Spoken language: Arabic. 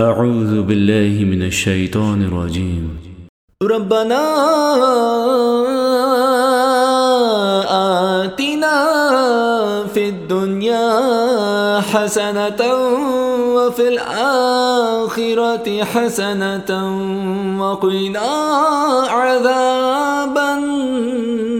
أعوذ بالله من الشيطان الرجيم. ربنا آتنا في الدنيا حسنة وفي الآخرة حسنة وقنا عذاب النار.